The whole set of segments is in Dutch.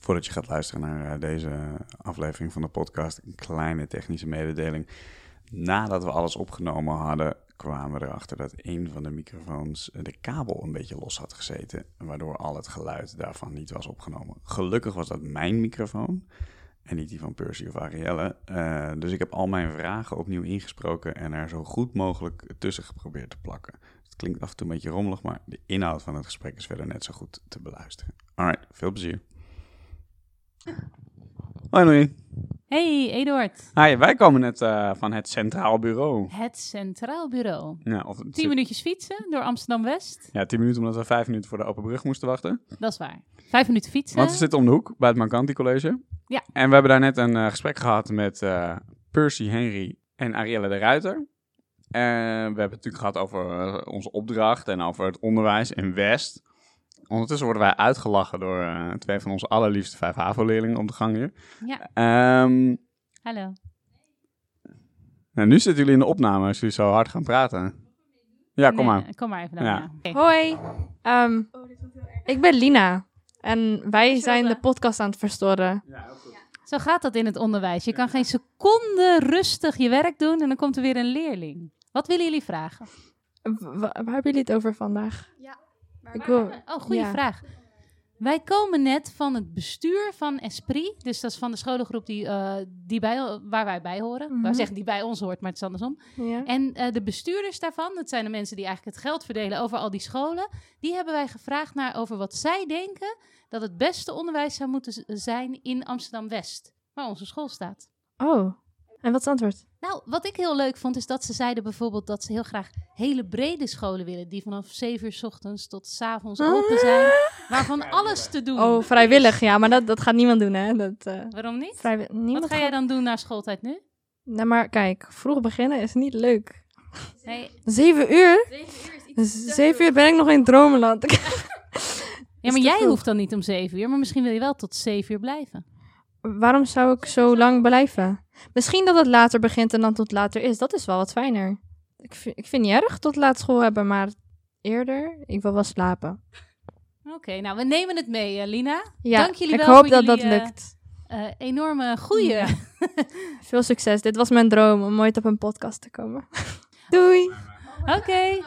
Voordat je gaat luisteren naar eh, deze aflevering van de podcast, een kleine technische mededeling. Nadat we alles opgenomen hadden, kwamen we erachter dat een van de microfoons eh, de kabel een beetje los had gezeten, waardoor al het geluid daarvan niet was opgenomen. Gelukkig was dat mijn microfoon en niet die van Percy of Arielle. Eh, dus ik heb al mijn vragen opnieuw ingesproken en er zo goed mogelijk tussen geprobeerd te plakken. Het klinkt af en toe een beetje rommelig, maar de inhoud van het gesprek is verder net zo goed te beluisteren. Alright, veel plezier. Hoi Louis. Hey Eduard. Hi, wij komen net uh, van het Centraal Bureau. Het Centraal Bureau. Ja, of tien minuutjes fietsen door Amsterdam-West. Ja, tien minuten omdat we vijf minuten voor de open brug moesten wachten. Dat is waar. Vijf minuten fietsen. Want we zitten om de hoek bij het Mancanti College. Ja. En we hebben daar net een uh, gesprek gehad met uh, Percy Henry en Arielle de Ruiter. En we hebben het natuurlijk gehad over onze opdracht en over het onderwijs in West. Ondertussen worden wij uitgelachen door uh, twee van onze allerliefste vijf HAVO-leerlingen op de gang hier. Ja. Um, Hallo. Nou, nu zitten jullie in de opname als jullie zo hard gaan praten. Ja, kom nee, maar. Kom maar even dan, ja. Okay. Hoi, um, ik ben Lina. En wij zijn de podcast aan het verstoren. Ja, zo gaat dat in het onderwijs. Je kan geen seconde rustig je werk doen en dan komt er weer een leerling. Wat willen jullie vragen? waar hebben jullie het over vandaag? Ja. Ik wil, oh, goede ja. vraag. Wij komen net van het bestuur van Esprit. Dus dat is van de scholengroep die, uh, die bij, waar wij bij horen. Mm -hmm. Zeggen die bij ons hoort, maar het is andersom. Ja. En uh, de bestuurders daarvan, dat zijn de mensen die eigenlijk het geld verdelen over al die scholen. Die hebben wij gevraagd naar over wat zij denken dat het beste onderwijs zou moeten zijn in Amsterdam-West. Waar onze school staat. Oh, en wat is het antwoord? Nou, wat ik heel leuk vond, is dat ze zeiden bijvoorbeeld dat ze heel graag hele brede scholen willen. Die vanaf 7 uur s ochtends tot s avonds open zijn. Waarvan alles te doen. Oh, vrijwillig, ja, maar dat, dat gaat niemand doen, hè? Dat, uh, Waarom niet? Niemand wat ga gaat... jij dan doen na schooltijd nu? Nou, maar kijk, vroeg beginnen is niet leuk. Hey. 7 uur? 7 uur ben ik nog in dromenland. ja, maar jij hoeft dan niet om 7 uur, maar misschien wil je wel tot 7 uur blijven. Waarom zou ik zo lang blijven? Misschien dat het later begint en dan tot later is. Dat is wel wat fijner. Ik vind, ik vind niet erg tot laat school hebben, maar eerder, ik wil wel slapen. Oké, okay, nou we nemen het mee, uh, Lina. Ja, Dank jullie ik wel hoop voor dat jullie, dat lukt. Uh, uh, enorme goeie. Ja. Veel succes. Dit was mijn droom om ooit op een podcast te komen. Doei. Oké. Okay.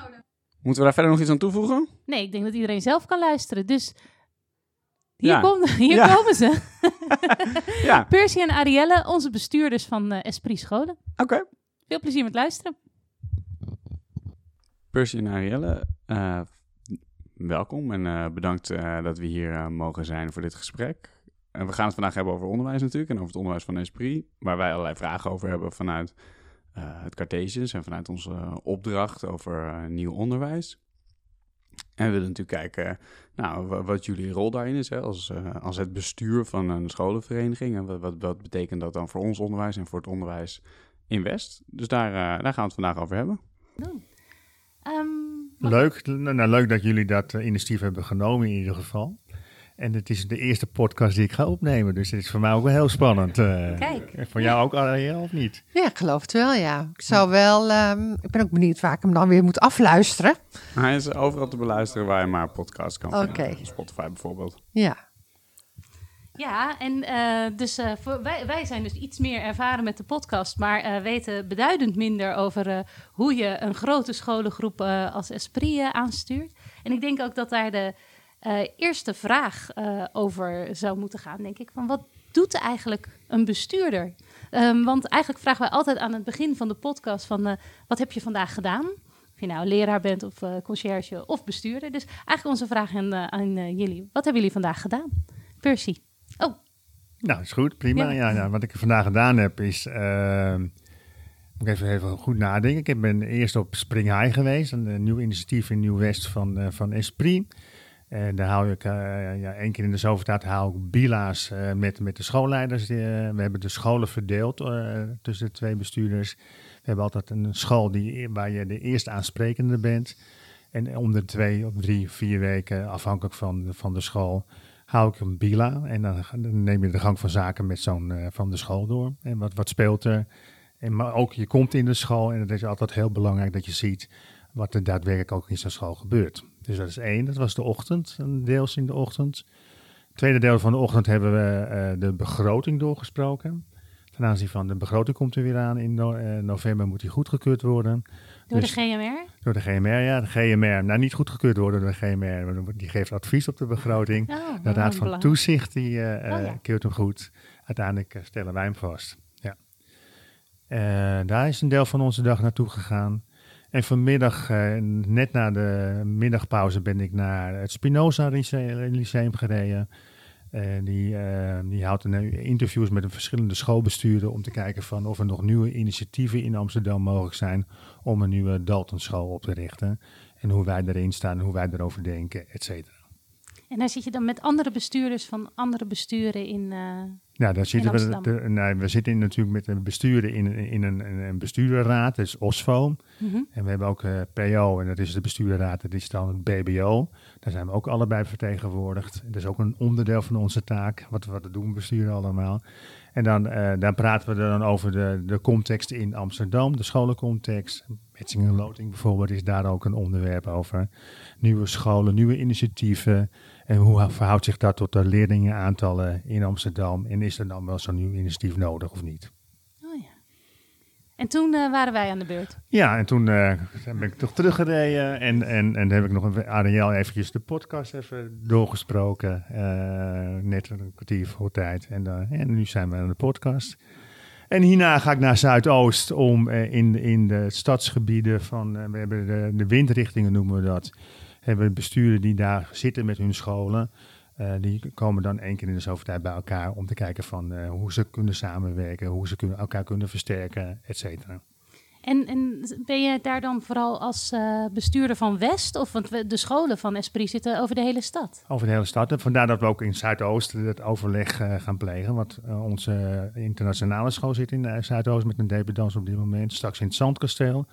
Moeten we daar verder nog iets aan toevoegen? Nee, ik denk dat iedereen zelf kan luisteren. Dus hier, Ja. kom- hier Ja. komen ze. Ja, Percy en Arielle, onze bestuurders van eh, Esprit Scholen. oké. Veel plezier met luisteren. Percy en Arielle, eh, welkom en eh, bedankt eh, dat we hier mogen zijn voor dit gesprek. En we gaan het vandaag hebben over onderwijs natuurlijk en over het onderwijs van Esprit, waar wij allerlei vragen over hebben vanuit eh, het Cartesius en vanuit onze opdracht over nieuw onderwijs. En we willen natuurlijk kijken nou, wa- wat jullie rol daarin is hè, als, eh, als het bestuur van een scholenvereniging. En wat, wat, wat betekent dat dan voor ons onderwijs en voor het onderwijs in West. Dus daar, eh, daar gaan we het vandaag over hebben. Ehm, Leuk, nou, nou, leuk dat jullie dat eh, initiatief hebben genomen in ieder geval. En het is de eerste podcast die ik ga opnemen, dus het is voor mij ook wel heel spannend. eh. Kijk. Voor jou ook, Ariel, of niet? Ja, ik geloof het wel, ja. Ik zou wel, ehm, ik ben ook benieuwd waar ik hem dan weer moet afluisteren. Hij is overal te beluisteren waar je maar podcast kan vinden. Oké. Spotify bijvoorbeeld. Ja. Ja, en eh, dus eh, voor, wij, wij zijn dus iets meer ervaren met de podcast, maar eh, weten beduidend minder over eh, hoe je een grote scholengroep eh, als Esprit aanstuurt. En ik denk ook dat daar de eerste vraag eh, over zou moeten gaan, denk ik. Van wat doet eigenlijk een bestuurder? Ehm, want eigenlijk vragen wij altijd aan het begin van de podcast van eh, wat heb je vandaag gedaan? Of je nou leraar bent of eh, conciërge of bestuurder. Dus eigenlijk onze vraag aan, eh, aan eh, jullie. Wat hebben jullie vandaag gedaan? Percy. Oh, Nou, is goed, prima. Ja. Ja. Wat ik vandaag gedaan heb is, ehm, moet ik even, even goed nadenken. Ik ben eerst op Spring High geweest, een, eh, nieuw initiatief in Nieuw-West van, eh, van Esprit. En daar hou ik, eh, één keer in de zoveel tijd hou ik bila's eh, met, met de schoolleiders. Eh, we hebben de scholen verdeeld eh, tussen de twee bestuurders. We hebben altijd een school die, waar je de eerste aansprekende bent. En om de twee of drie, vier weken, afhankelijk van, van de school, hou ik een bila. En dan, dan neem je de gang van zaken met zo'n eh, van de school door. En wat, wat speelt er? En, maar ook je komt in de school en het is altijd heel belangrijk dat je ziet wat er daadwerkelijk ook in zo'n school gebeurt. Dus dat is één, dat was de ochtend, een deels in de ochtend. Tweede deel van de ochtend hebben we eh, de begroting doorgesproken. Ten aanzien van de begroting komt er weer aan. In no- eh, november moet die goedgekeurd worden. Door Dus- de GMR? Door de GMR, ja. De GMR, nou niet goedgekeurd worden door de GMR. Die geeft advies op de begroting. Oh, De Raad van. Toezicht die eh, Oh, ja. keurt hem goed. Uiteindelijk stellen wij hem vast. Ja. Daar is een deel van onze dag naartoe gegaan. En vanmiddag, eh, net na de middagpauze, ben ik naar het Spinoza Lyce- Lyceum gereden. Eh, die, eh, die houdt een, interviews met een verschillende schoolbesturen om te kijken van of er nog nieuwe initiatieven in Amsterdam mogelijk zijn om een nieuwe Daltonschool op te richten. En hoe wij erin staan hoe wij erover denken, et cetera. En daar zit je dan met andere bestuurders van andere besturen in. Ja, daar zitten we, de, nou, we zitten natuurlijk met een bestuurder in, in een, een, bestuurderraad, dat is OSFO. mhm. En we hebben ook eh, PO, en dat is de bestuurderraad, dat is dan het BBO. Daar zijn we ook allebei vertegenwoordigd. Dat is ook een onderdeel van onze taak, wat, wat doen besturen allemaal. En dan, eh, dan praten we er dan over de, de context in Amsterdam, de scholencontext. Metsing en Loting bijvoorbeeld is daar ook een onderwerp over. Nieuwe scholen, nieuwe initiatieven. En hoe verhoudt zich dat tot de leerlingenaantallen in Amsterdam? En is er dan wel zo'n nieuw initiatief nodig of niet? Oh ja. En toen eh, waren wij aan de beurt. Ja, en toen eh, ben ik toch teruggereden en, en, en heb ik nog een Ariel eventjes de podcast even doorgesproken. eh, net een kwartier voor tijd. En, en nu zijn we aan de podcast. En hierna ga ik naar Zuidoost om in, in de stadsgebieden van, we hebben de, de windrichtingen noemen we dat, hebben besturen die daar zitten met hun scholen. Eh, die komen dan één keer in de zoveel tijd bij elkaar om te kijken van eh, hoe ze kunnen samenwerken, hoe ze elkaar kunnen versterken, et cetera. En, en ben je daar dan vooral als eh, bestuurder van West? Of want we- de scholen van Esprit zitten over de hele stad. Over de hele stad. En vandaar dat we ook in Zuidoost het overleg eh, gaan plegen. Want eh, onze internationale school zit in Zuidoost met een dependance op dit moment. Straks in het Zandkasteel.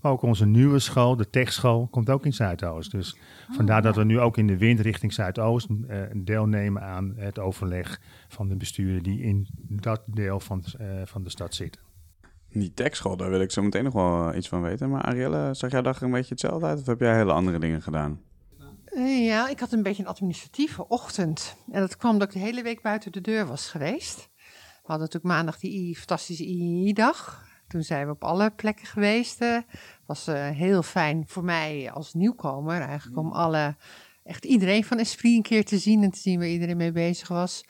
Maar ook onze nieuwe school, de techschool, komt ook in Zuidoost. Dus vandaar dat we nu ook in de wind richting Zuidoost eh, deelnemen aan het overleg van de besturen die in dat deel van, van de stad zitten. Die techschool, daar wil ik zo meteen nog wel iets van weten. Maar Arielle, zag jij dag een beetje hetzelfde uit? Of heb jij hele andere dingen gedaan? Eh, Ja, ik had een beetje een administratieve ochtend. En dat kwam omdat ik de hele week buiten de deur was geweest. We hadden natuurlijk maandag die I- fantastische II-dag. Toen zijn we op alle plekken geweest. Het was eh, heel fijn voor mij als nieuwkomer eigenlijk om alle, echt iedereen van Esprit een keer te zien en te zien waar iedereen mee bezig was.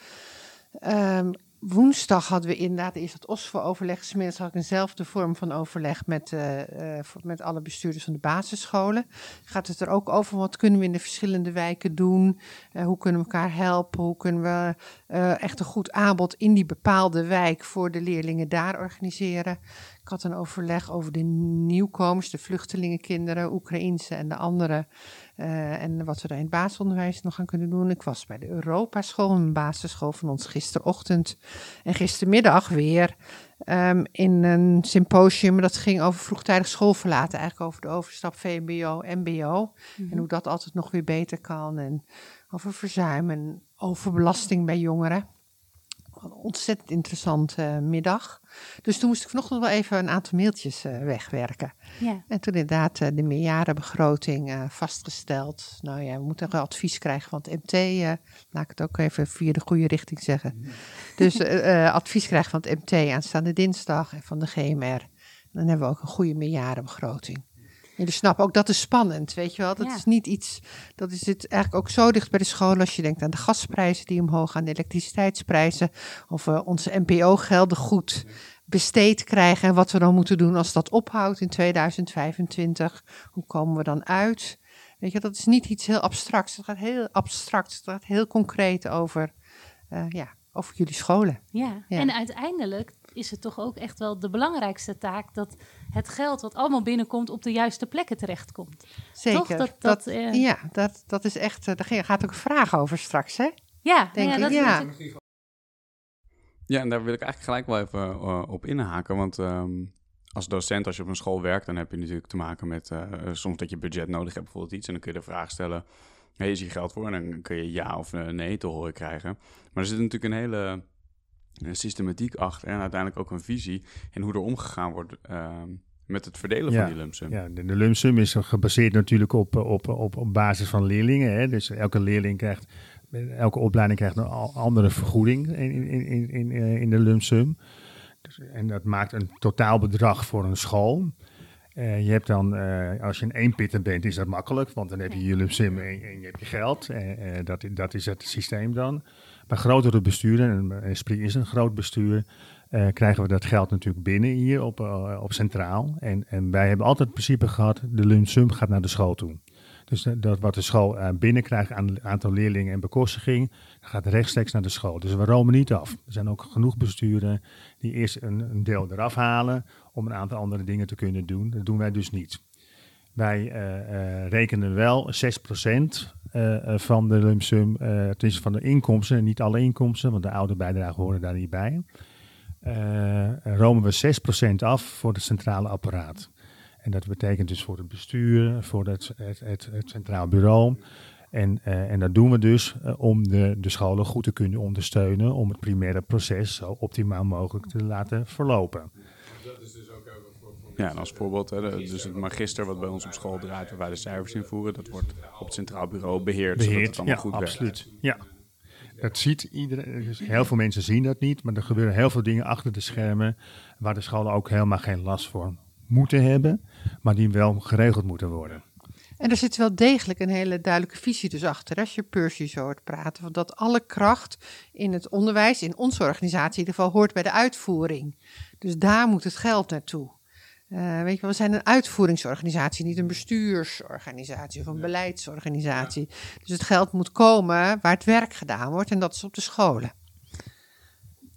Ehm, woensdag hadden we inderdaad eerst het OSFO-overleg. Smiddags had ik eenzelfde vorm van overleg met, eh, eh, met alle bestuurders van de basisscholen. Gaat het er ook over wat kunnen we in de verschillende wijken doen? Eh, hoe kunnen we elkaar helpen? Hoe kunnen we echt een goed aanbod in die bepaalde wijk voor de leerlingen daar organiseren? Ik had een overleg over de nieuwkomers, de vluchtelingenkinderen, Oekraïense en de andere. Eh, en wat we daar in het basisonderwijs nog aan kunnen doen. Ik was bij de Europaschool, een basisschool van ons gisterochtend. En gistermiddag weer ehm, in een symposium. Dat ging over vroegtijdig schoolverlaten. Eigenlijk over de overstap VMBO, MBO. En hoe dat altijd nog weer beter kan. En over verzuim en overbelasting bij jongeren. Een ontzettend interessante eh, middag. Dus toen moest ik vanochtend wel even een aantal mailtjes eh, wegwerken. Ja. En toen inderdaad eh, de meerjarenbegroting eh, vastgesteld. Nou ja, we moeten wel advies krijgen van het MT. eh, laat ik het ook even via de goede richting zeggen. Dus advies krijgen van het MT aanstaande dinsdag en van de GMR. Dan hebben we ook een goede meerjarenbegroting. Jullie snappen ook, dat is spannend, weet je wel. Dat Ja. is niet iets, dat is het eigenlijk ook zo dicht bij de school als je denkt aan de gasprijzen die omhoog gaan, de elektriciteitsprijzen. Of we onze NPO-gelden goed besteed krijgen en wat we dan moeten doen als dat ophoudt in 2025. Hoe komen we dan uit? Weet je, dat is niet iets heel abstracts. Het gaat heel abstract, het gaat heel concreet over, eh, ja, over jullie scholen. Ja. Ja. en uiteindelijk is het toch ook echt wel de belangrijkste taak dat het geld wat allemaal binnenkomt op de juiste plekken terechtkomt. Zeker. Toch? Dat- dat, eh, Ja, dat, dat is echt, eh, daar ga- gaat ook een vraag over straks, hè? Ja, Denk ja, ik, dat ja. Ja, en daar wil ik eigenlijk gelijk wel even eh, op inhaken. Want ehm, als docent, als je op een school werkt, dan heb je natuurlijk te maken met eh, soms dat je budget nodig hebt, bijvoorbeeld iets. En dan kun je de vraag stellen: hey, is hier geld voor? En dan kun je ja of nee te horen krijgen. Maar er zit natuurlijk een hele eh, systematiek achter en uiteindelijk ook een visie in hoe er omgegaan wordt ehm, met het verdelen Ja, van die lump sum. Ja, de, de lump sum is gebaseerd natuurlijk op, eh, op, op, op basis van leerlingen. Hè? Dus elke leerling krijgt elke opleiding krijgt een andere vergoeding in, in, in, in, eh, in de lump sum. Dus, en dat maakt een totaalbedrag voor een school. Eh, je hebt dan, eh, als je een eenpitter bent, is dat makkelijk, want dan heb je je lump sum en, en je hebt je geld. Eh, dat, dat is het systeem dan. Bij grotere besturen, en Esprit is een groot bestuur, eh, krijgen we dat geld natuurlijk binnen hier op, eh, op centraal. En, en wij hebben altijd het principe gehad, de lump sum gaat naar de school toe. Dus dat, wat de school eh, binnenkrijgt aan aantal leerlingen en bekostiging, gaat rechtstreeks naar de school. Dus we romen niet af. Er zijn ook genoeg besturen die eerst een, een deel eraf halen om een aantal andere dingen te kunnen doen. Dat doen wij dus niet. Wij eh, eh, rekenen wel 6% eh, eh, van de lump eh, het is van de inkomsten, niet alle inkomsten, want de oude bijdragen horen daar niet bij. Eh, romen we 6% af voor het centrale apparaat. En dat betekent dus voor het bestuur, voor het, het, het, centraal bureau. En, eh, en dat doen we dus eh, om de, de scholen goed te kunnen ondersteunen, om het primaire proces zo optimaal mogelijk te laten verlopen. Ja, en als voorbeeld, hè, de- dus het magister wat bij ons op school draait, waar wij de cijfers invoeren, dat wordt op het Centraal Bureau beheerd, zodat het allemaal ja, goed absoluut. werkt. Ja, dat ziet iedereen. Dus heel veel mensen zien dat niet, maar er gebeuren heel veel dingen achter de schermen waar de scholen ook helemaal geen last voor moeten hebben, maar die wel geregeld moeten worden. En er zit wel degelijk een hele duidelijke visie dus achter. Als je Percy zo hoort praten, van dat alle kracht in het onderwijs, in onze organisatie in ieder geval, hoort bij de uitvoering. Dus daar moet het geld naartoe. Eh, weet je wel, we zijn een uitvoeringsorganisatie, niet een bestuursorganisatie of een beleidsorganisatie. Dus het geld moet komen waar het werk gedaan wordt en dat is op de scholen.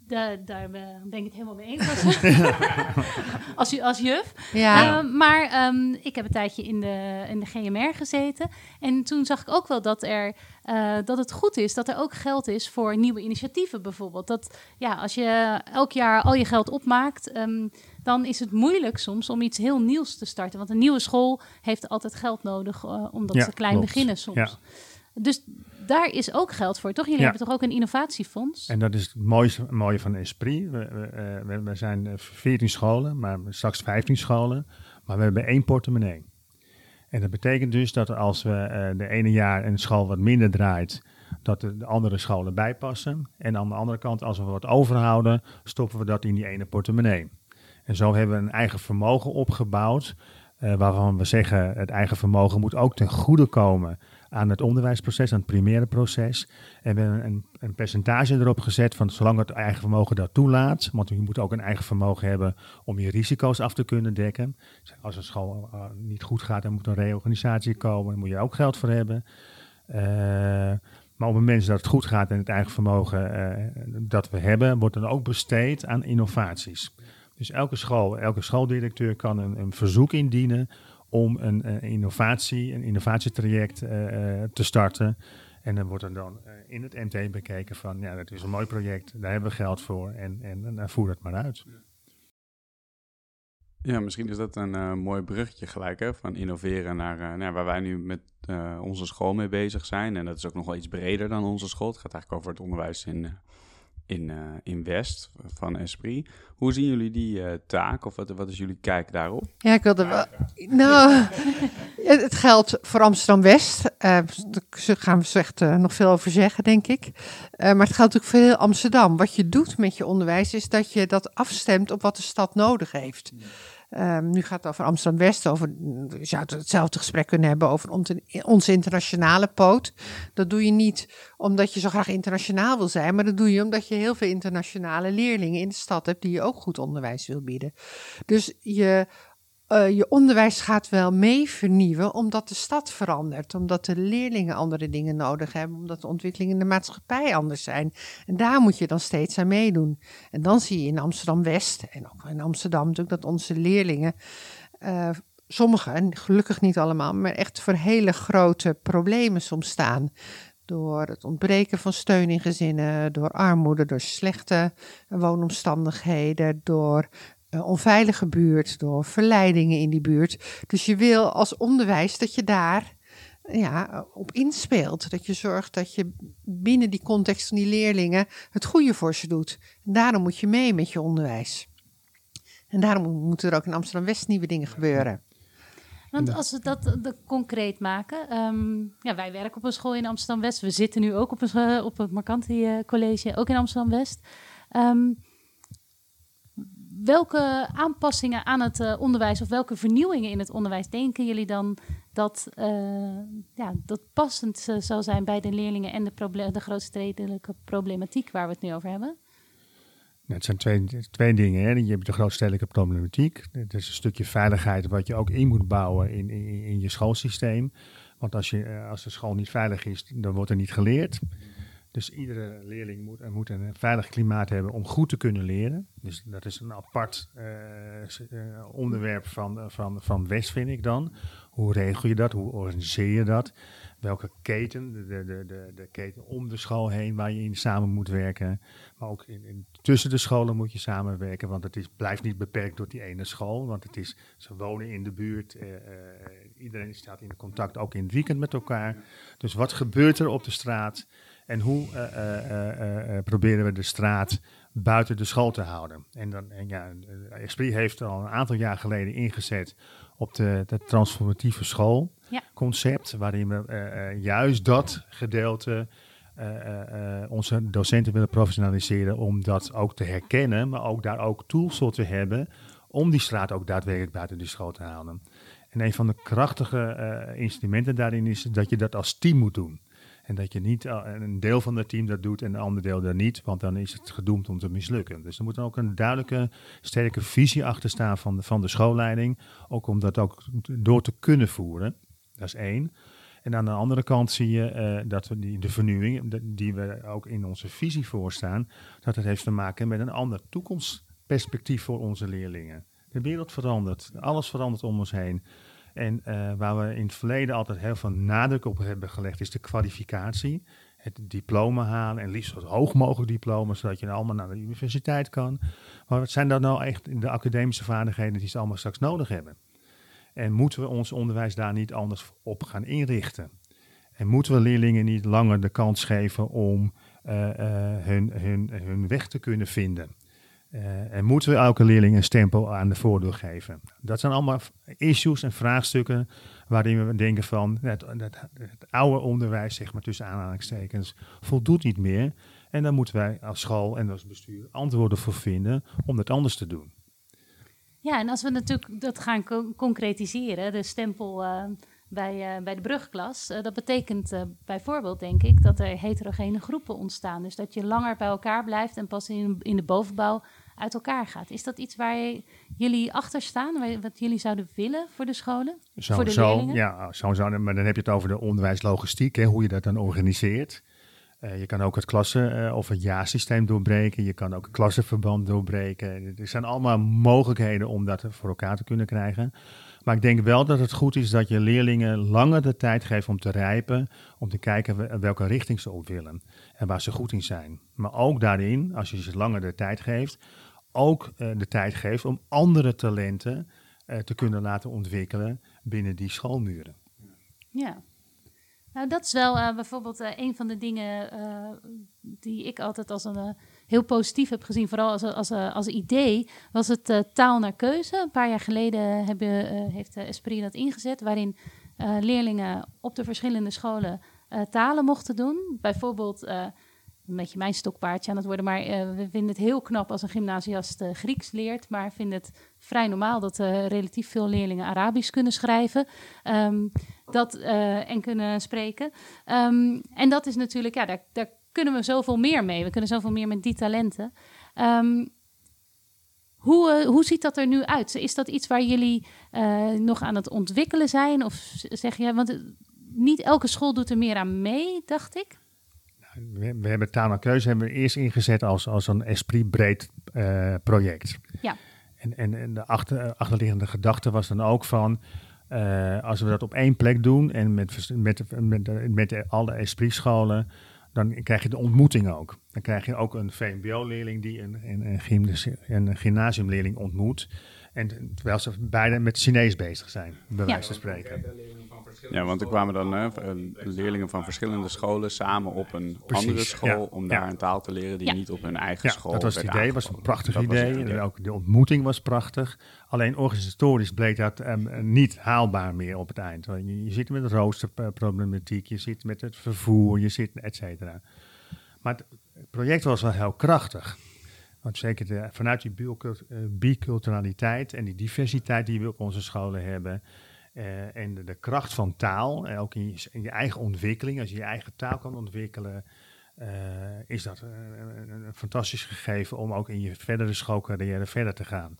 Da- daar eh, ben ik het helemaal mee eens. Als, als, u- als juf. Ja, Eh, maar ehm, ik heb een tijdje in de, in de GMR gezeten. En toen zag ik ook wel dat, er, eh, dat het goed is dat er ook geld is voor nieuwe initiatieven bijvoorbeeld. Dat ja, als je elk jaar al je geld opmaakt, ehm, dan is het moeilijk soms om iets heel nieuws te starten. Want een nieuwe school heeft altijd geld nodig, eh, omdat Ja, ze klein klopt. beginnen soms. Ja. Dus daar is ook geld voor, toch? Jullie Ja. hebben toch ook een innovatiefonds? En dat is het mooiste, mooie van Esprit. We, we, eh, we, we zijn eh, 14 scholen, maar straks 15 scholen. Maar we hebben één portemonnee. En dat betekent dus dat als we eh, de ene jaar een school wat minder draait, dat de, de andere scholen bijpassen. En aan de andere kant, als we wat overhouden, stoppen we dat in die ene portemonnee. En zo hebben we een eigen vermogen opgebouwd, eh, waarvan we zeggen het eigen vermogen moet ook ten goede komen aan het onderwijsproces, aan het primaire proces. En we hebben een, een percentage erop gezet van zolang het eigen vermogen dat toelaat, want je moet ook een eigen vermogen hebben om je risico's af te kunnen dekken. Als een school eh, niet goed gaat, dan moet een reorganisatie komen, daar moet je ook geld voor hebben. Eh, maar op het moment dat het goed gaat en het eigen vermogen dat we hebben, wordt dan ook besteed aan innovaties. Dus elke school, elke schooldirecteur kan een, een verzoek indienen om een, eh, innovatie, een innovatietraject eh, eh, te starten. En dan wordt er dan in het MT bekeken van, ja, dat is een mooi project, daar hebben we geld voor en, en, en voer het maar uit. Ja, misschien is dat een mooi bruggetje gelijk, hè, van innoveren naar nou, waar wij nu met onze school mee bezig zijn. En dat is ook nog wel iets breder dan onze school. Het gaat eigenlijk over het onderwijs in, in, eh, in West van Esprit. Hoe zien jullie die eh, taak of wat, wat is jullie kijk daarop? Ja, ik wilde wel. Nou, het geldt voor Amsterdam West. Eh, daar gaan we echt nog veel over zeggen, denk ik. Maar het geldt ook voor heel Amsterdam. Wat je doet met je onderwijs is dat je dat afstemt op wat de stad nodig heeft. Ehm, nu gaat het over Amsterdam West. Over, je zou hetzelfde gesprek kunnen hebben over onze internationale poot. Dat doe je niet omdat je zo graag internationaal wil zijn, maar dat doe je omdat je heel veel internationale leerlingen in de stad hebt die je ook goed onderwijs wil bieden. Dus je, eh, je onderwijs gaat wel mee vernieuwen omdat de stad verandert, omdat de leerlingen andere dingen nodig hebben, omdat de ontwikkelingen in de maatschappij anders zijn. En daar moet je dan steeds aan meedoen. En dan zie je in Amsterdam West en ook in Amsterdam natuurlijk dat onze leerlingen. eh, Sommigen, en gelukkig niet allemaal, maar echt voor hele grote problemen soms staan. Door het ontbreken van steun in gezinnen, door armoede, door slechte woonomstandigheden, door een onveilige buurt, door verleidingen in die buurt. Dus je wil als onderwijs dat je daar ja, op inspeelt. Dat je zorgt dat je binnen die context van die leerlingen het goede voor ze doet. En daarom moet je mee met je onderwijs. En daarom moeten er ook in Amsterdam-West nieuwe dingen gebeuren. Want als we dat de, concreet maken. ehm, ja, wij werken op een school in Amsterdam-West. We zitten nu ook op, een, op het Marcanti eh, College, ook in Amsterdam-West. Ehm, welke aanpassingen aan het eh, onderwijs of welke vernieuwingen in het onderwijs denken jullie dan dat, eh, ja, dat passend zal zijn bij de leerlingen en de, proble- de grootstedelijke problematiek waar we het nu over hebben? Nou, het zijn twee, twee dingen. Hè. Je hebt de grootstedelijke problematiek. Het is een stukje veiligheid wat je ook in moet bouwen in, in, in je schoolsysteem. Want als, je, eh, als de school niet veilig is, dan wordt er niet geleerd. Dus iedere leerling moet, moet een veilig klimaat hebben om goed te kunnen leren. Dus dat is een apart eh, eh, onderwerp van, eh, van, van West, vind ik dan. Hoe regel je dat? Hoe organiseer je dat? Welke keten, de, de, de, de, keten om de school heen waar je in samen moet werken. Maar ook in, tussen de scholen moet je samenwerken, want het is, blijft niet beperkt tot die ene school. Want het is, ze wonen in de buurt, iedereen staat in contact, ook in het weekend met elkaar. Dus wat gebeurt er op de straat en hoe eh, eh, eh, proberen we de straat buiten de school te houden? En, dan, en ja, Esprit heeft al een aantal jaar geleden ingezet op de, de transformatieve schoolconcept, waarin we juist dat gedeelte onze docenten willen professionaliseren om dat ook te herkennen, maar ook daar ook tools voor te hebben om die straat ook daadwerkelijk buiten die school te halen. En een van de krachtige instrumenten daarin is dat je dat als team moet doen. En dat je niet eh, een deel van het team dat doet en een ander deel dat niet, want dan is het gedoemd om te mislukken. Dus er moet ook een duidelijke, sterke visie achter staan van de, van de schoolleiding, ook om dat ook door te kunnen voeren. Dat is één. En aan de andere kant zie je eh, dat we die, de vernieuwing, die we ook in onze visie voorstaan, dat het heeft te maken met een ander toekomstperspectief voor onze leerlingen. De wereld verandert, alles verandert om ons heen. En eh, waar we in het verleden altijd heel veel nadruk op hebben gelegd, is de kwalificatie. Het diploma halen en liefst zo hoog mogelijk diploma, zodat je allemaal naar de universiteit kan. Maar wat zijn dan nou echt de academische vaardigheden die ze allemaal straks nodig hebben? En moeten we ons onderwijs daar niet anders op gaan inrichten? En moeten we leerlingen niet langer de kans geven om eh, eh, hun, hun, hun weg te kunnen vinden? Eh, en moeten we elke leerling een stempel aan de voordeur geven? Dat zijn allemaal issues en vraagstukken waarin we denken van het, het, oude onderwijs, zeg maar tussen aanhalingstekens, voldoet niet meer. En daar moeten wij als school en als bestuur antwoorden voor vinden om dat anders te doen. Ja, en als we natuurlijk dat gaan co- concretiseren, de stempel eh, bij, eh, bij de brugklas, dat betekent bijvoorbeeld, denk ik, dat er heterogene groepen ontstaan. Dus dat je langer bij elkaar blijft en pas in, in de bovenbouw uit elkaar gaat. Is dat iets waar jullie achter staan, wat jullie zouden willen voor de scholen? Zo, voor de zo, leerlingen? ja, zo, zo, maar dan heb je het over de onderwijslogistiek, hè, hoe je dat dan organiseert. Eh, je kan ook het klassen- eh, of het jaarsysteem doorbreken. Je kan ook het klassenverband doorbreken. Er zijn allemaal mogelijkheden om dat voor elkaar te kunnen krijgen. Maar ik denk wel dat het goed is dat je leerlingen langer de tijd geeft om te rijpen. Om te kijken we- welke richting ze op willen en waar ze goed in zijn. Maar ook daarin, als je ze langer de tijd geeft, ook eh, de tijd geeft om andere talenten eh, te kunnen laten ontwikkelen binnen die schoolmuren. Ja. Nou, dat is wel eh, bijvoorbeeld een van de dingen die ik altijd als een heel positief heb gezien, vooral als, als, als idee, was het taal naar keuze. Een paar jaar geleden heeft Esprit dat ingezet, waarin leerlingen op de verschillende scholen talen mochten doen. Bijvoorbeeld, een beetje mijn stokpaardje aan het worden, maar eh, we vinden het heel knap als een gymnasiast eh, Grieks leert, maar vinden het vrij normaal dat eh, relatief veel leerlingen Arabisch kunnen schrijven. Ehm, dat, en kunnen spreken. Ehm, en dat is natuurlijk, ja, daar, daar kunnen we zoveel meer mee. We kunnen zoveel meer met die talenten. Ehm, hoe, hoe ziet dat er nu uit? Is dat iets waar jullie nog aan het ontwikkelen zijn? Of zeg je, want niet elke school doet er meer aan mee, dacht ik. We, we hebben taal naar keuze hebben we eerst ingezet als, als een esprit-breed uh, project. Ja. En, en, en de achter, achterliggende gedachte was dan ook van, uh, als we dat op één plek doen en met, met, met, met alle esprit-scholen, dan krijg je de ontmoeting ook. Dan krijg je ook een VMBO-leerling die een, een, een, een gymnasiumleerling ontmoet. En terwijl ze beide met Chinees bezig zijn, bij wijze van spreken. Ja, want er kwamen dan eh, leerlingen van verschillende scholen samen op een Precies, andere school ja, om daar ja. een taal te leren die Ja. niet op hun eigen Ja, school dat was het idee. was een prachtig Dat idee. En ook de ontmoeting was prachtig. Alleen organisatorisch bleek dat ehm, niet haalbaar meer op het eind. Want Je, je zit met roosterproblematiek, je zit met het vervoer, je zit et cetera. Maar het project was wel heel krachtig. Want zeker de- vanuit die eh, biculturaliteit en die diversiteit die we op onze scholen hebben. Eh, en de, kracht van taal, en ook in je, eigen ontwikkeling. Als je je eigen taal kan ontwikkelen, eh, is dat een, fantastisch gegeven om ook in je verdere schoolcarrière verder te gaan.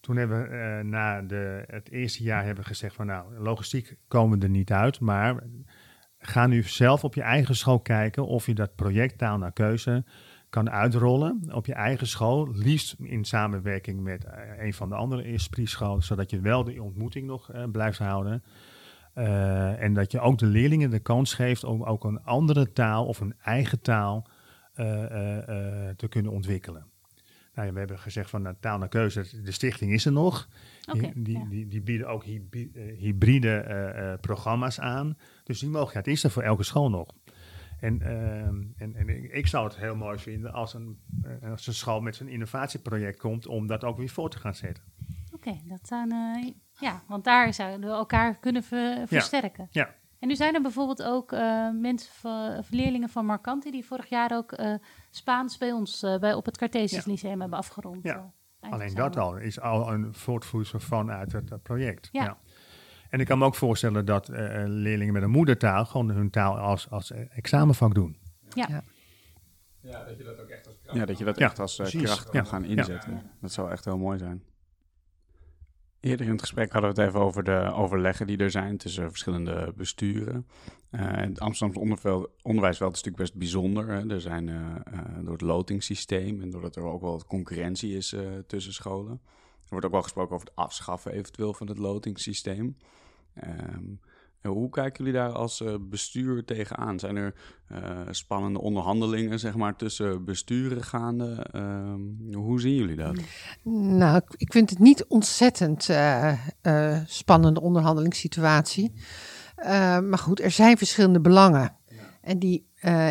Toen hebben we eh, na de, het eerste jaar hebben gezegd van nou, logistiek komen er niet uit, maar ga nu zelf op je eigen school kijken of je dat project taal naar keuze kan uitrollen op je eigen school, liefst in samenwerking met eh, een van de andere Esprit-scholen, zodat je wel die ontmoeting nog eh, blijft houden. Eh, en dat je ook de leerlingen de kans geeft om ook een andere taal of een eigen taal te kunnen ontwikkelen. Nou, ja, we hebben gezegd van nou, taal naar keuze, de stichting is er nog. Die, die, ja. die, die bieden ook hybride programma's aan. Dus die mogelijkheid is er voor elke school nog. En, ehm, en, en ik- ik zou het heel mooi vinden als een, eh, als een school met zo'n innovatieproject komt om dat ook weer voor te gaan zetten. Oké, dat zijn... eh, ja, want daar zouden we elkaar kunnen ver- versterken. Ja. En nu zijn er bijvoorbeeld ook eh, mensen van, of leerlingen van Marcanti... die vorig jaar ook Spaans bij ons bij, op het Cartesius Ja. Lyceum hebben afgerond. Ja. Alleen dat al is al een voortvloeisel vanuit het project. Ja. En ik kan me ook voorstellen dat eh, leerlingen met een moedertaal gewoon hun taal als, als eh, examenvak doen. Ja, dat je dat ook echt als kracht, ja, dat je dat Ja, echt als, eh, kracht kan Ja. gaan Ja. inzetten. Dat zou echt heel mooi zijn. Eerder in het gesprek hadden we het even over de overleggen die er zijn tussen verschillende besturen. Eh, het Amsterdamse onderwijsveld is natuurlijk best bijzonder. Hè. Er zijn eh, eh, door het lotingssysteem en doordat er ook wel wat concurrentie is eh, tussen scholen. Er wordt ook wel gesproken over het afschaffen eventueel van het lotingssysteem. Ehm, hoe kijken jullie daar als eh, bestuur tegenaan? Zijn er eh, spannende onderhandelingen zeg maar, tussen besturen gaande? Ehm, hoe zien jullie dat? Nou, ik- vind het niet ontzettend eh, spannende onderhandelingssituatie. Maar goed, er zijn verschillende belangen. En die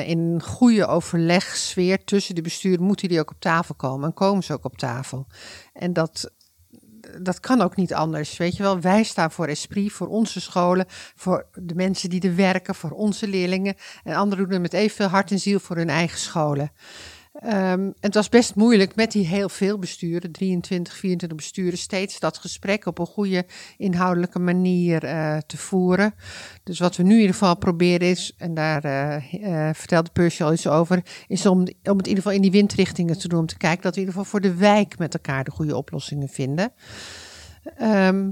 in een goede overlegsfeer tussen de besturen moeten die ook op tafel komen. En komen ze ook op tafel. En dat, dat kan ook niet anders. Weet je wel, wij staan voor Esprit, voor onze scholen, voor de mensen die er werken, voor onze leerlingen. En anderen doen het met evenveel hart en ziel voor hun eigen scholen. Ehm, het was best moeilijk met die heel veel besturen, 23, 24 besturen, steeds dat gesprek op een goede inhoudelijke manier eh, te voeren. Dus wat we nu in ieder geval proberen is, en daar eh, eh, vertelde Percy al iets over, is om, om het in ieder geval in die windrichtingen te doen. Om te kijken dat we in ieder geval voor de wijk met elkaar de goede oplossingen vinden. Ehm,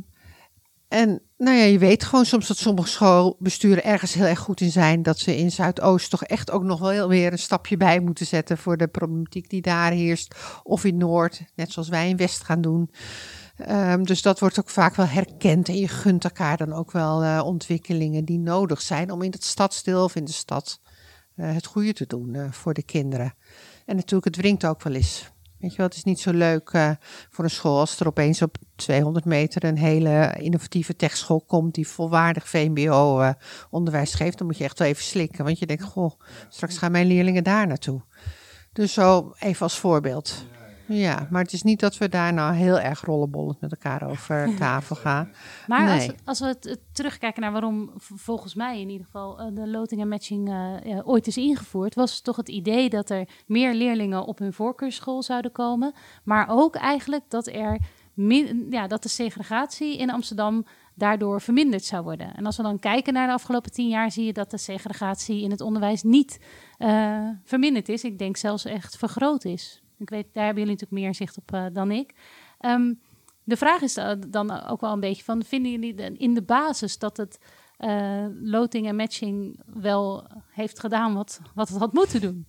en nou ja, je weet gewoon soms dat sommige schoolbesturen ergens heel erg goed in zijn. Dat ze in Zuidoost toch echt ook nog wel weer een stapje bij moeten zetten voor de problematiek die daar heerst. Of in Noord, net zoals wij in West gaan doen. Ehm, dus dat wordt ook vaak wel herkend. En je gunt elkaar dan ook wel eh, ontwikkelingen die nodig zijn om in het stadsdeel of in de stad eh, het goede te doen eh, voor de kinderen. En natuurlijk, het wringt ook wel eens. Weet je wel, het is niet zo leuk voor een school als er opeens op 200 meter een hele innovatieve techschool komt die volwaardig VMBO-onderwijs geeft. Dan moet je echt wel even slikken, want je denkt, goh, straks gaan mijn leerlingen daar naartoe. Dus zo even als voorbeeld. Ja, maar het is niet dat we daar nou heel erg rollenbollend met elkaar over tafel gaan. Maar als, Nee. als we het, het terugkijken naar waarom volgens mij in ieder geval eh, de loting en matching eh, ooit is ingevoerd, was toch het idee dat er meer leerlingen op hun voorkeursschool zouden komen. Maar ook eigenlijk dat er ja, dat de segregatie in Amsterdam daardoor verminderd zou worden. En als we dan kijken naar de afgelopen tien jaar, zie je dat de segregatie in het onderwijs niet eh, verminderd is. Ik denk zelfs echt vergroot is. Ik weet, daar hebben jullie natuurlijk meer zicht op eh, dan ik. Ehm, de vraag is da- dan ook wel een beetje van, vinden jullie in de basis dat het eh, loting en matching wel heeft gedaan wat, wat het had moeten doen?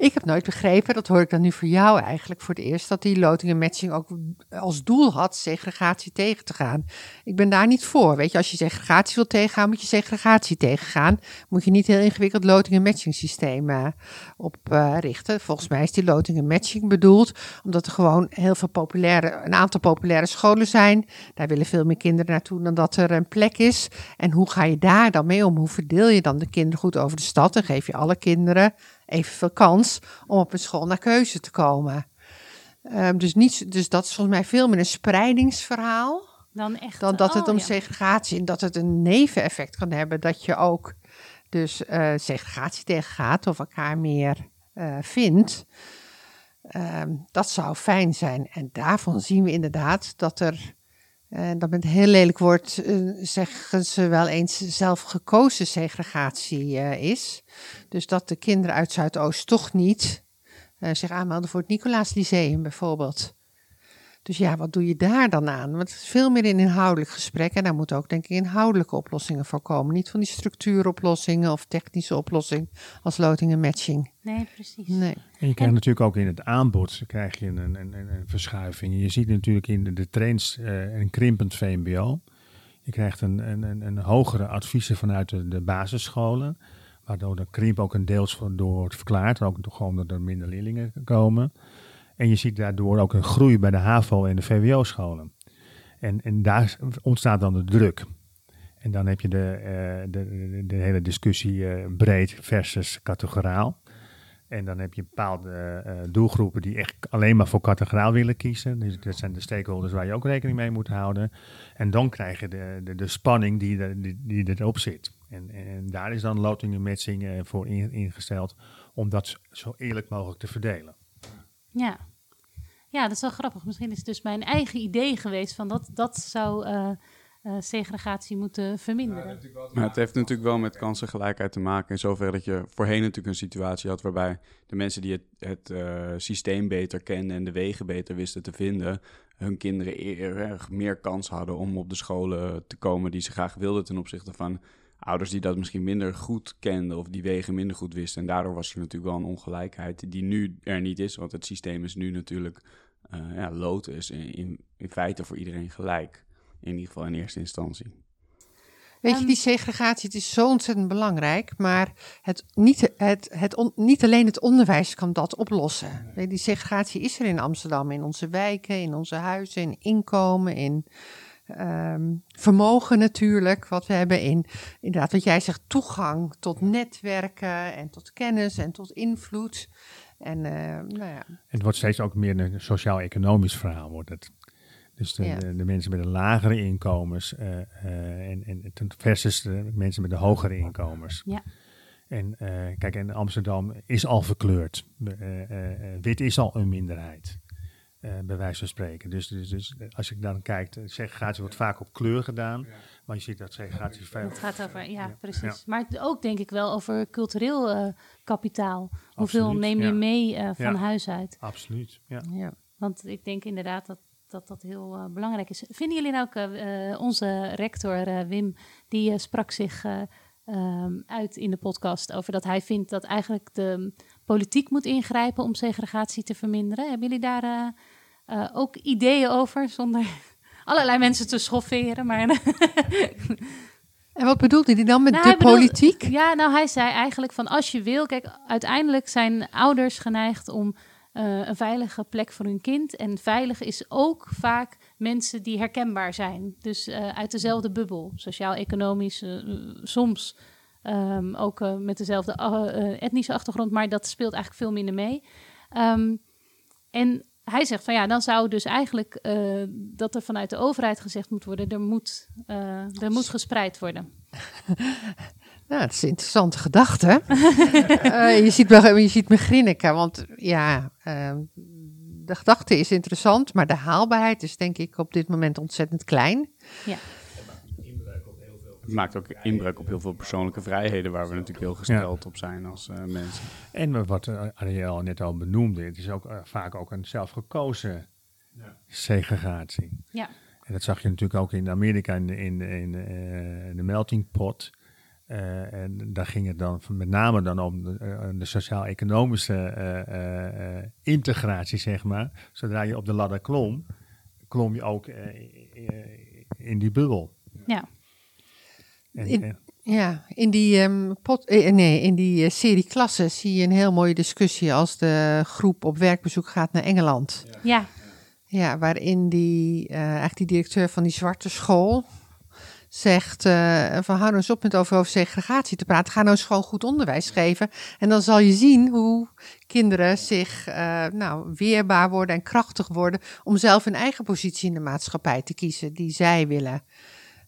Ik heb nooit begrepen, dat hoor ik dan nu voor jou eigenlijk voor het eerst, dat die loting en matching ook als doel had segregatie tegen te gaan. Ik ben daar niet voor. Weet je, als je segregatie wil tegengaan, moet je segregatie tegengaan. Moet je niet heel ingewikkeld loting en matching systeem uh, op uh, richten. Volgens mij is die loting en matching bedoeld omdat er gewoon heel veel populaire, een aantal populaire scholen zijn. Daar willen veel meer kinderen naartoe dan dat er een plek is. En hoe ga je daar dan mee om? Hoe verdeel je dan de kinderen goed over de stad? En geef je alle kinderen evenveel kans om op een school naar keuze te komen. Um, dus, niet, dus dat is volgens mij veel meer een spreidingsverhaal. Dan, echt, dan dat het oh, om ja. segregatie en dat het een neveneffect kan hebben dat je ook dus uh, segregatie tegengaat of elkaar meer uh, vindt. Um, dat zou fijn zijn. En daarvan zien we inderdaad dat er, uh, dat met een heel lelijk woord zeggen ze wel eens, zelfgekozen segregatie is. Dus dat de kinderen uit Zuidoost toch niet zich aanmelden voor het Nicolaas Lyceum bijvoorbeeld. Dus ja, wat doe je daar dan aan? Want het is veel meer een inhoudelijk gesprek. En daar moeten ook, denk ik, inhoudelijke oplossingen voor komen. Niet van die structuuroplossingen of technische oplossing als loting en matching. Nee, precies. Nee. En je krijgt en, natuurlijk ook in het aanbod krijg je een, een, een, een verschuiving. Je ziet natuurlijk in de, de trends uh, een krimpend VMBO. Je krijgt een, een, een hogere adviezen vanuit de, de basisscholen. Waardoor de krimp ook een deels door wordt verklaard. Ook gewoon dat er minder leerlingen komen. En je ziet daardoor ook een groei bij de HAVO en de VWO-scholen. En, en daar ontstaat dan de druk. En dan heb je de, uh, de, de, hele discussie uh, breed versus categoraal. En dan heb je bepaalde uh, doelgroepen die echt alleen maar voor categoraal willen kiezen. Dus dat zijn de stakeholders waar je ook rekening mee moet houden. En dan krijg je de, de, de spanning die, die, die erop zit. En, en daar is dan loting en matching voor in, ingesteld om dat zo eerlijk mogelijk te verdelen. Ja. Ja, dat is wel grappig. Misschien is het dus mijn eigen idee geweest van dat, dat zou uh, uh, segregatie moeten verminderen. Ja, maar het heeft natuurlijk wel met kansengelijkheid te maken. In zoverre dat je voorheen natuurlijk een situatie had waarbij de mensen die het, het uh, systeem beter kenden en de wegen beter wisten te vinden, hun kinderen eerder meer kans hadden om op de scholen te komen die ze graag wilden ten opzichte van ouders die dat misschien minder goed kenden of die wegen minder goed wisten. En daardoor was er natuurlijk wel een ongelijkheid die nu er niet is, want het systeem is nu natuurlijk uh, ja, lood is in, in, in, feite voor iedereen gelijk. In ieder geval in eerste instantie. Weet je, die segregatie, het is zo ontzettend belangrijk, maar het, niet, het, het on, niet alleen het onderwijs kan dat oplossen. Die segregatie is er in Amsterdam, in onze wijken, in onze huizen, in inkomen, in um, vermogen natuurlijk, wat we hebben in, inderdaad, wat jij zegt, toegang tot netwerken en tot kennis en tot invloed. En, uh, nou ja. Het wordt steeds ook meer een sociaal-economisch verhaal, wordt het. Dus de, ja. de, de, mensen met de lagere inkomens uh, uh, en, en versus de mensen met de hogere inkomens. Ja. En kijk, en Amsterdam is al verkleurd. wit is al een minderheid. Uh, bij wijze van spreken. Dus, dus, dus als je dan kijkt, segregatie wordt vaak op kleur gedaan, ja. maar je ziet dat segregatie veel... Het gaat over, ja, ja. precies. Ja. Maar ook denk ik wel over cultureel uh, kapitaal. Hoeveel Absoluut, neem je mee uh, van huis uit? Absoluut, ja. Want ik denk inderdaad dat dat, dat heel belangrijk is. Vinden jullie nou ook, onze rector Wim, die sprak zich... Um, uit in de podcast over dat hij vindt dat eigenlijk de politiek moet ingrijpen om segregatie te verminderen. Hebben jullie daar uh, uh, ook ideeën over, zonder allerlei mensen te schofferen? Maar en wat bedoelt hij dan met nou, de bedoelt, politiek? Ja, nou hij zei eigenlijk van als je wil, kijk, uiteindelijk zijn ouders geneigd om uh, een veilige plek voor hun kind. En veilig is ook vaak mensen die herkenbaar zijn. Dus uh, uit dezelfde bubbel, sociaal-economisch, uh, soms um, ook met dezelfde etnische achtergrond, maar dat speelt eigenlijk veel minder mee. Um, en hij zegt van ja, dan zou dus eigenlijk dat er vanuit de overheid gezegd moet worden, er moet, er moet gespreid worden. Nou, het is een interessante gedachte. uh, je, ziet me, je ziet me grinniken, want ja, uh, de gedachte is interessant, maar de haalbaarheid is denk ik op dit moment ontzettend klein. Ja. Het maakt ook inbreuk op heel veel persoonlijke vrijheden, waar we natuurlijk heel gesteld ja. op zijn als uh, mensen. En wat Ariel net al benoemde, het is ook vaak ook een zelfgekozen ja. segregatie. Ja. En dat zag je natuurlijk ook in Amerika in, in, in, in de melting pot. Eh, en daar ging het dan met name dan om de, eh, de sociaal-economische eh, eh, eh, integratie, zeg maar. Zodra je op de ladder klom, klom je ook eh, eh, in die bubbel. Ja. En, In- en- Ja, in die, ehm, pot, eh, nee, in die eh, serie klassen zie je een heel mooie discussie als de groep op werkbezoek gaat naar Engeland. Ja, Ja, waarin die, eh, eigenlijk die directeur van die zwarte school zegt eh, van hou nou eens op met over, over segregatie te praten. Ga nou eens gewoon goed onderwijs geven. En dan zal je zien hoe kinderen zich eh, nou, weerbaar worden en krachtig worden om zelf een eigen positie in de maatschappij te kiezen die zij willen.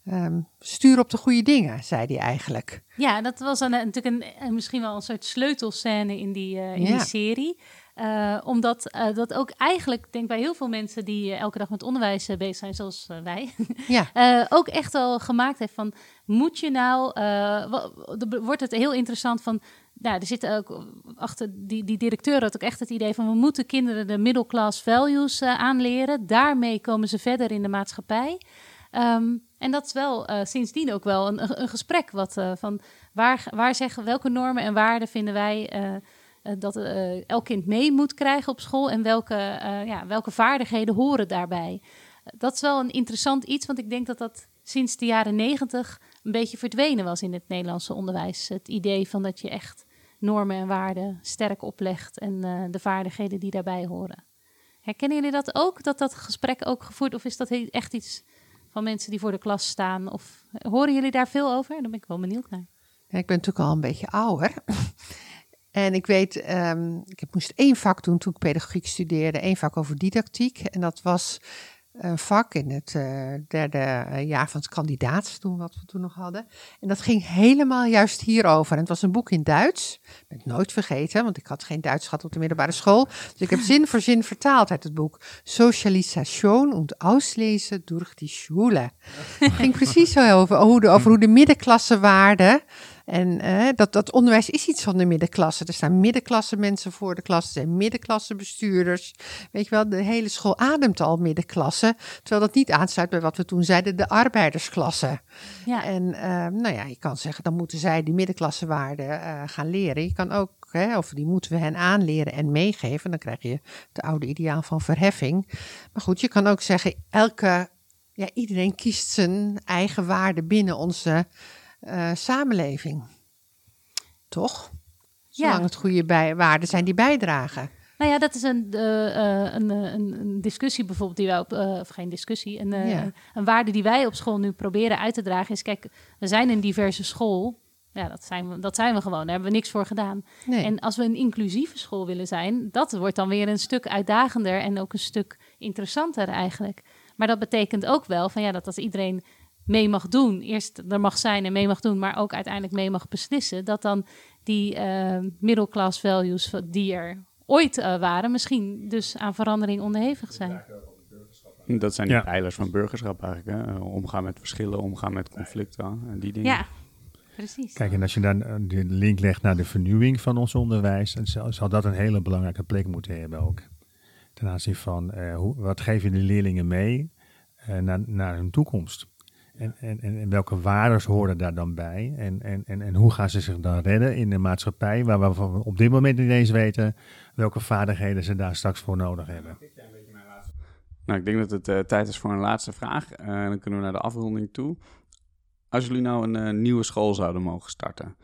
Ehm, stuur op de goede dingen, zei hij eigenlijk. Ja, dat was een, natuurlijk een, een- misschien wel een soort sleutelscène in die, eh, in Ja. die serie. Eh, omdat eh, dat ook eigenlijk, denk bij heel veel mensen die eh, elke dag met onderwijs eh, bezig zijn, zoals eh, wij, Ja, eh, ook echt wel gemaakt heeft van, moet je nou, eh, er wordt het heel interessant van, nou, er zitten ook achter, die, die directeur had ook echt het idee van, we moeten kinderen de middle-class values eh, aanleren. Daarmee komen ze verder in de maatschappij. Ehm, en dat is wel eh, sindsdien ook wel een, een gesprek wat eh, van waar, waar zeggen welke normen en waarden vinden wij eh, dat elk kind mee moet krijgen op school en welke, ja, welke vaardigheden horen daarbij. dat is wel een interessant iets, want ik denk dat dat sinds de jaren negentig een beetje verdwenen was in het Nederlandse onderwijs. Het idee van dat je echt normen en waarden sterk oplegt en de vaardigheden die daarbij horen. Herkennen jullie dat ook, dat dat gesprek ook gevoerd, of is dat echt iets van mensen die voor de klas staan? Of horen jullie daar veel over? Daar ben ik wel benieuwd naar. Ja, ik ben natuurlijk al een beetje ouder. En ik weet, ehm, ik moest één vak doen toen ik pedagogiek studeerde, één vak over didactiek. En dat was vak in het eh, derde eh, jaar van het kandidaatstoen, wat we toen nog hadden. En dat ging helemaal juist hierover. En het was een boek in Duits. Ik ben het nooit vergeten, want ik had geen Duits gehad op de middelbare school. Dus ik heb zin voor zin vertaald uit het boek. Socialisation und Auslezen durch die Schule. Het ging precies zo over, hoe de, over hoe de middenklasse waarden. En eh, dat, dat onderwijs is iets van de middenklasse. Er staan middenklasse mensen voor de klas. Er zijn middenklasse bestuurders. Weet je wel, de hele school ademt al middenklasse. Terwijl dat niet aansluit bij wat we toen zeiden, de arbeidersklasse. Ja, En eh, nou ja, je kan zeggen, dan moeten zij die middenklassewaarden eh gaan leren. Je kan ook, of die moeten we hen aanleren en meegeven. Dan krijg je het oude ideaal van verheffing. Maar goed, je kan ook zeggen, elke, ja, iedereen kiest zijn eigen waarde binnen onze eh, samenleving. Toch? Zolang Ja. het goede bij, waarden zijn die bijdragen. Nou ja, dat is een, eh, eh, een, een, discussie bijvoorbeeld die wij op, of geen discussie, een, een waarde die wij op school nu proberen uit te dragen is, kijk, we zijn een diverse school. Ja, dat zijn we, dat zijn we gewoon. Daar hebben we niks voor gedaan. Nee. En als we een inclusieve school willen zijn, dat wordt dan weer een stuk uitdagender en ook een stuk interessanter eigenlijk. Maar dat betekent ook wel van ja, dat als iedereen mee mag doen, eerst er mag zijn en mee mag doen, maar ook uiteindelijk mee mag beslissen, dat dan die eh middelclass values die er ooit eh, waren, misschien dus aan verandering onderhevig zijn. Dat zijn die Ja. pijlers van burgerschap eigenlijk. Hè? Omgaan met verschillen, omgaan met conflicten en die dingen. Ja, precies. Kijk, en als je dan eh, de link legt naar de vernieuwing van ons onderwijs, dan zal, zal dat een hele belangrijke plek moeten hebben ook. Ten aanzien van eh, hoe, wat geef je de leerlingen mee eh, naar, naar hun toekomst? En, en, en, welke waarden horen daar dan bij? En, en, en, en hoe gaan ze zich dan redden in de maatschappij, waar we op dit moment niet eens weten welke vaardigheden ze daar straks voor nodig hebben? Nou, ik denk dat het eh, tijd is voor een laatste vraag. Eh, dan kunnen we naar de afronding toe. Als jullie nou een eh, nieuwe school zouden mogen starten.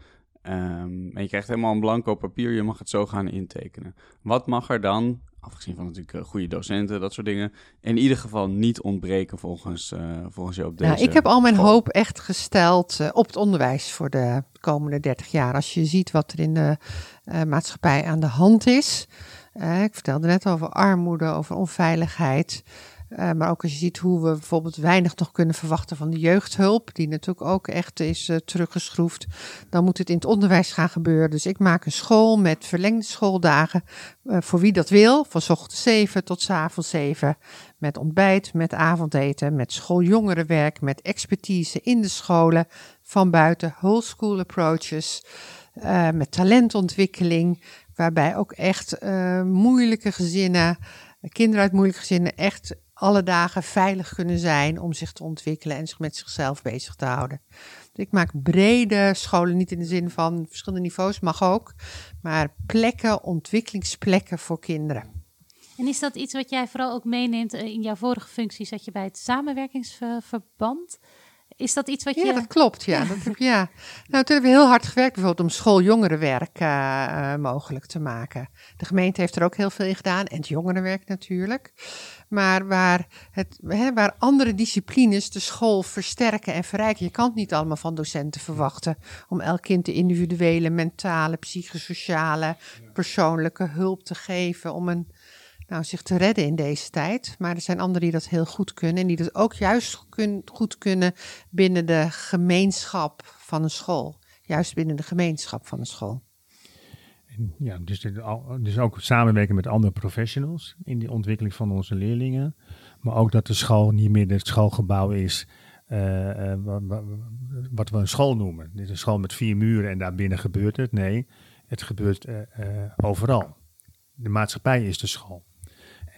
ehm, en je krijgt helemaal een blanco papier, je mag het zo gaan intekenen. Wat mag er dan, afgezien van natuurlijk eh, goede docenten, dat soort dingen, in ieder geval niet ontbreken volgens, eh, volgens jou op deze Nou, ik heb al mijn school? hoop echt gesteld eh, op het onderwijs voor de komende 30 jaar. Als je ziet wat er in de maatschappij aan de hand is. Ik vertelde net over armoede, over onveiligheid. Eh, maar ook als je ziet hoe we bijvoorbeeld weinig nog kunnen verwachten van de jeugdhulp, die natuurlijk ook echt is eh, teruggeschroefd, dan moet het in het onderwijs gaan gebeuren. Dus ik maak een school met verlengde schooldagen eh, voor wie dat wil, van 's ochtends 7 tot 's avonds 7. Met ontbijt, met avondeten, met schooljongerenwerk, met expertise in de scholen, van buiten, whole school approaches, met talentontwikkeling, waarbij ook echt moeilijke gezinnen, kinderen uit moeilijke gezinnen, echt alle dagen veilig kunnen zijn om zich te ontwikkelen en zich met zichzelf bezig te houden. Ik maak brede scholen, niet in de zin van verschillende niveaus, mag ook. Maar plekken, ontwikkelingsplekken voor kinderen. En is dat iets wat jij vooral ook meeneemt eh, in jouw vorige functie? Zat je bij het samenwerkingsverband? Is dat iets wat je... Ja, dat klopt. Ja. Dat heb, ja. Nou, toen hebben we heel hard gewerkt bijvoorbeeld om schooljongerenwerk uh, mogelijk te maken. De gemeente heeft er ook heel veel in gedaan en het jongerenwerk natuurlijk. Maar waar, het, hè, waar andere disciplines de school versterken en verrijken. Je kan het niet allemaal van docenten verwachten om elk kind de individuele, mentale, psychosociale, persoonlijke hulp te geven om een nou, zich te redden in deze tijd. Maar er zijn anderen die dat heel goed kunnen. En die dat ook juist goed kunnen binnen de gemeenschap van een school. Juist binnen de gemeenschap van een school. Ja, dus, dus ook samenwerken met andere professionals in die ontwikkeling van onze leerlingen. Maar ook dat de school niet meer het schoolgebouw is uh, wat we een school noemen. Dit is een school met vier muren en daarbinnen gebeurt het. Nee, het gebeurt uh, overal. De maatschappij is de school.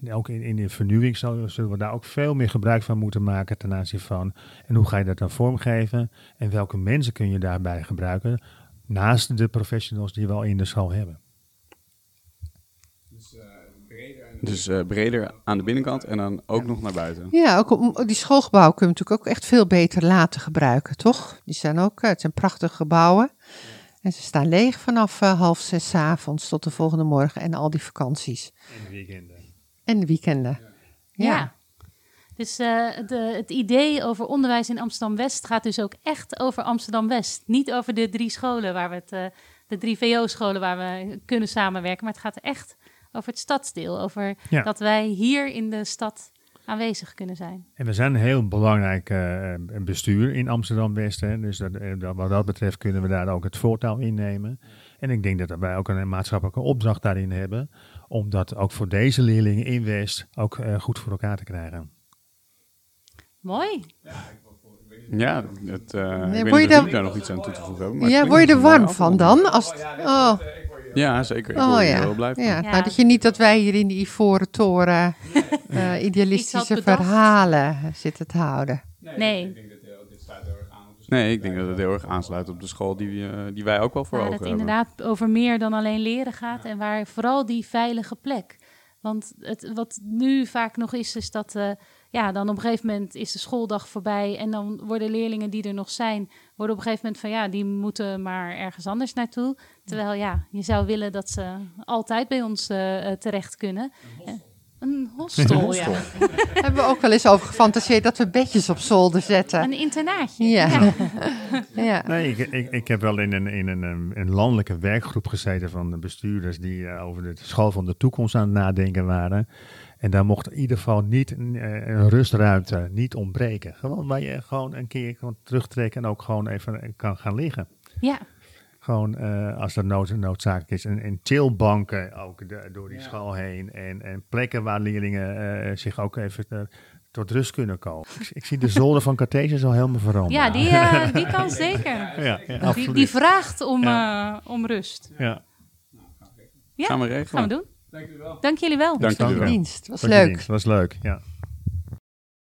En ook in, in de vernieuwing zullen we daar ook veel meer gebruik van moeten maken ten aanzien van. En hoe ga je dat dan vormgeven? En welke mensen kun je daarbij gebruiken? Naast de professionals die we al in de school hebben. Dus, uh, breder, dus uh, breder aan de binnenkant en dan ook nog naar buiten. Ja, ook om, die schoolgebouwen kunnen we natuurlijk ook echt veel beter laten gebruiken, toch? Die zijn ook, het zijn prachtige gebouwen. En ze staan leeg vanaf uh, half zes avonds tot de volgende morgen en al die vakanties. En de weekenden. En de weekenden. Ja. ja. Dus uh, de, het idee over onderwijs in Amsterdam-West gaat dus ook echt over Amsterdam-West. Niet over de drie scholen waar we het, uh, de drie VO-scholen waar we kunnen samenwerken. Maar het gaat echt over het stadsdeel. Over ja. dat wij hier in de stad aanwezig kunnen zijn. En we zijn een heel belangrijk uh, bestuur in Amsterdam-West. Dus dat, wat dat betreft kunnen we daar ook het voortouw innemen. En ik denk dat wij ook een maatschappelijke opdracht daarin hebben om dat ook voor deze leerlingen in West ook uh, goed voor elkaar te krijgen. Mooi. Ja, het, uh, nee, ik weet niet of daar nog iets aan toe te voegen ja, word je er warm van dan? Als oh. Ja, zeker. Ik oh, ja. heel. Nou, dat je niet dat wij hier in die Ivoren Toren uh, idealistische verhalen zitten te houden. Nee. Nee. Ik denk dat het heel erg aansluit op de school die, uh, die wij ook wel voor waar ogen hebben. Waar het inderdaad over meer dan alleen leren gaat en waar vooral die veilige plek. Want het, wat nu vaak nog is, is dat uh, ja, dan op een gegeven moment is de schooldag voorbij en dan worden leerlingen die er nog zijn, worden op een gegeven moment van ja, die moeten maar ergens anders naartoe. Terwijl ja, je zou willen dat ze altijd bij ons uh, terecht kunnen. Een hostel, ja. Hebben we ook wel eens over gefantaseerd dat we bedjes op zolder zetten. Een internaatje. Ja. ja. Nee, ik, ik, ik, heb wel in, een, in een, een landelijke werkgroep gezeten van de bestuurders die uh, over de school van de toekomst aan het nadenken waren. En daar mocht in ieder geval niet een, eh, een rustruimte niet ontbreken. Gewoon waar je gewoon een keer kan terugtrekken en ook gewoon even kan gaan liggen. Ja. Gewoon uh, als dat nood, noodzakelijk is. En, en chillbanken ook de, door die ja. school heen. En, en plekken waar leerlingen uh, zich ook even uh, tot rust kunnen komen. Ik, ik, zie de zolder van Cartesius al helemaal veranderen. Ja, die, die kan zeker. Ja, ja die, die, vraagt om, om rust. Ja. ja. Gaan we regelen. Gaan we doen. Dank jullie wel. Dank jullie wel. Dank jullie wel. dienst. Was leuk. Was leuk, ja.